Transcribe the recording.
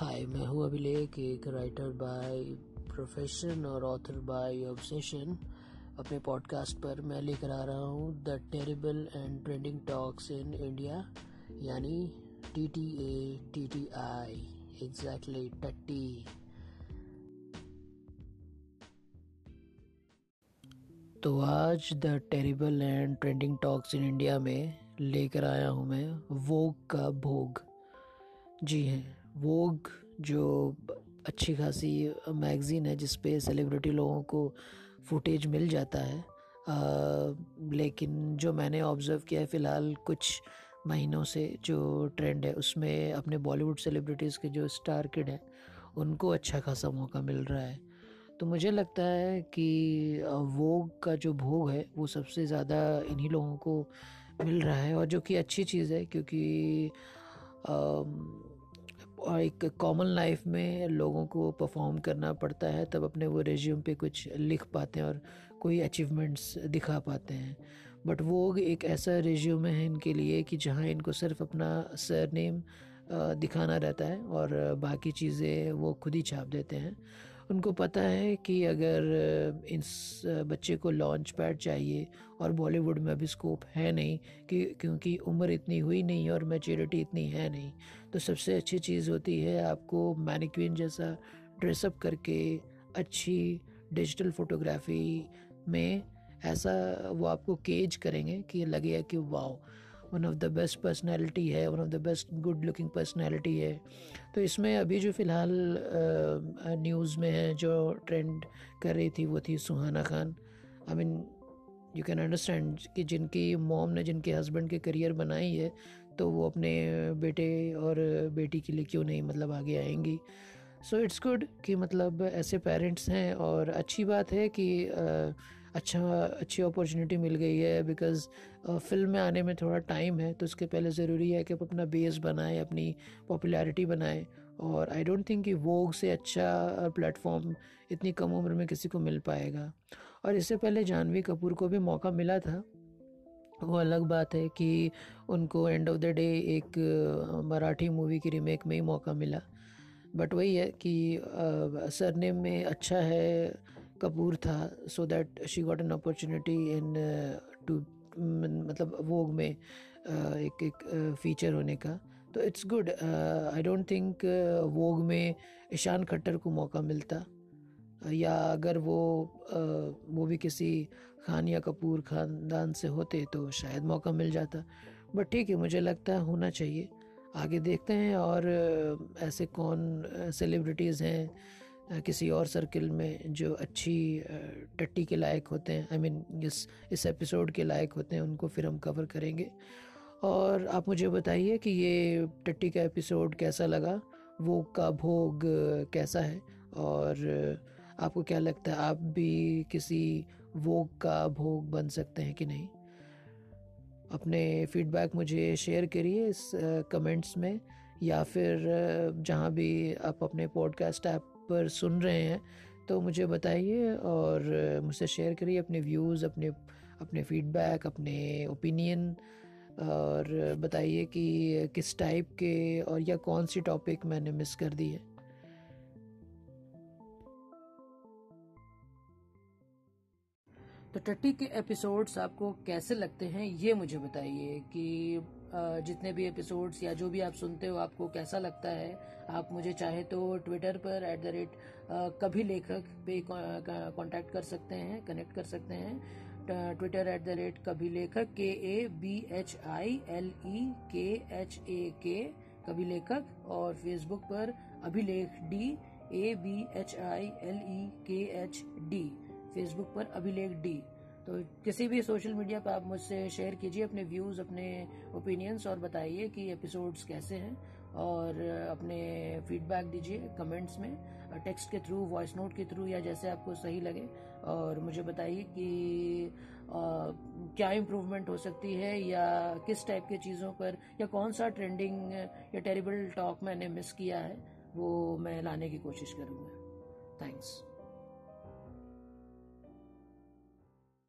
हाय मैं हूँ अभिलेख, एक राइटर बाय प्रोफेशन और ऑथर बाय ऑब्सेशन अपने पॉडकास्ट पर मैं लेकर आ रहा हूँ the terrible and trending talks in India यानी T T A T T I exactly टट्टी तो आज the terrible and trending talks in India में लेकर आया हूँ मैं वोग का भोग। जी हैं। वोग जो अच्छी खासी मैगज़ीन है जिस पे सेलिब्रिटी लोगों को फुटेज मिल जाता है। आ, लेकिन जो मैंने ऑब्ज़र्व किया है फ़िलहाल कुछ महीनों से जो ट्रेंड है उसमें अपने बॉलीवुड सेलिब्रिटीज़ के जो स्टार किड हैं उनको अच्छा खासा मौका मिल रहा है। तो मुझे लगता है कि वोग का जो भोग है वो सबसे ज़्यादा इन्हीं लोगों को मिल रहा है। और जो कि अच्छी चीज़ है क्योंकि और एक कॉमन लाइफ में लोगों को परफॉर्म करना पड़ता है, तब अपने वो रेज्यूम पे कुछ लिख पाते हैं और कोई अचीवमेंट्स दिखा पाते हैं। बट वो एक ऐसा रेज्यूम है इनके लिए कि जहाँ इनको सिर्फ़ अपना सर नेम दिखाना रहता है और बाकी चीज़ें वो खुद ही छाप देते हैं। उनको पता है कि अगर इस बच्चे को लॉन्च पैड चाहिए और बॉलीवुड में अभी स्कोप है नहीं कि, क्योंकि उम्र इतनी हुई नहीं और मेचोरिटी इतनी है नहीं तो सबसे अच्छी चीज़ होती है आपको मैनिक्विन जैसा ड्रेसअप करके अच्छी डिजिटल फोटोग्राफी में ऐसा वो आपको केज करेंगे कि लगेगा कि wow one of the best personality है one of the best good looking personality है। तो इसमें अभी जो फ़िलहाल न्यूज़ में है, जो ट्रेंड कर रही थी, वो थी Suhana Khan. I mean you can understand कि जिनकी मॉम ने जिनके हस्बैंड के करियर बनाई है तो वो अपने बेटे और बेटी के लिए क्यों नहीं मतलब आगे आएँगी। सो इट्स गुड कि मतलब ऐसे पेरेंट्स हैं और अच्छी बात है कि अच्छा अच्छी अपॉर्चुनिटी मिल गई है बिकॉज़ फ़िल्म में आने में थोड़ा टाइम है तो उसके पहले ज़रूरी है कि आप अपना बेस बनाएँ, अपनी पॉपुलैरिटी बनाएँ, और आई डोंट थिंक कि वोग से अच्छा प्लेटफॉर्म इतनी कम उम्र में किसी को मिल पाएगा। और इससे पहले जानवी कपूर को भी मौका मिला था। वो अलग बात है कि उनको एंड ऑफ़ द डे एक मराठी मूवी की रीमेक में ही मौका मिला। बट वही है कि सरनेम में अच्छा है कपूर था so that she got an opportunity into मतलब वोग में uh, एक एक फीचर uh, होने का। तो it's good I don't think Vogue में ईशान खट्टर को मौका मिलता। या अगर वो uh, वो भी किसी खान या कपूर ख़ानदान से होते तो शायद मौका मिल जाता। बट ठीक है मुझे लगता है होना चाहिए। आगे देखते हैं और ऐसे कौन सेलिब्रिटीज़ हैं किसी और सर्किल में जो अच्छी टट्टी के लायक होते हैं आई मीन इस इस एपिसोड के लायक होते हैं, उनको फिर हम कवर करेंगे। और आप मुझे बताइए कि ये टट्टी का एपिसोड कैसा लगा? वो का भोग कैसा है? और आपको क्या लगता है, आप भी किसी वोग का भोग बन सकते हैं कि नहीं? अपने फीडबैक मुझे शेयर करिए इस कमेंट्स में। या फिर जहाँ भी आप अपने पॉडकास्ट ऐप पर सुन रहे हैं तो मुझे बताइए और मुझसे शेयर करिए अपने व्यूज़ अपने अपने फीडबैक अपने ओपिनियन और बताइए कि किस टाइप के और या कौन सी टॉपिक मैंने मिस कर दी है। तो टट्टी के एपिसोड्स आपको कैसे लगते हैं, ये मुझे बताइए कि जितने भी एपिसोड्स या जो भी आप सुनते हो, आपको कैसा लगता है, आप मुझे चाहे तो ट्विटर पर एट द रेट कभी लेखक पे कांटेक्ट कर सकते हैं कनेक्ट कर सकते हैं। ट्विटर एट द रेट कभी लेखक के A B H I L E K H A के कभी लेखक, और फेसबुक पर Abhilekh D A B H I L E K H D Facebook पर अभिलेख डी तो किसी भी सोशल मीडिया पर आप मुझसे शेयर कीजिए अपने व्यूज़ अपने ओपिनियंस और बताइए कि एपिसोड्स कैसे हैं और अपने फीडबैक दीजिए कमेंट्स में टेक्स्ट के थ्रू वॉइस नोट के थ्रू या जैसे आपको सही लगे और मुझे बताइए कि आ, क्या इम्प्रूवमेंट हो सकती है या किस टाइप की चीज़ों पर या कौन सा ट्रेंडिंग या टेरिबल टॉक मैंने मिस किया है वो मैं लाने की कोशिश करूँगा। थैंक्स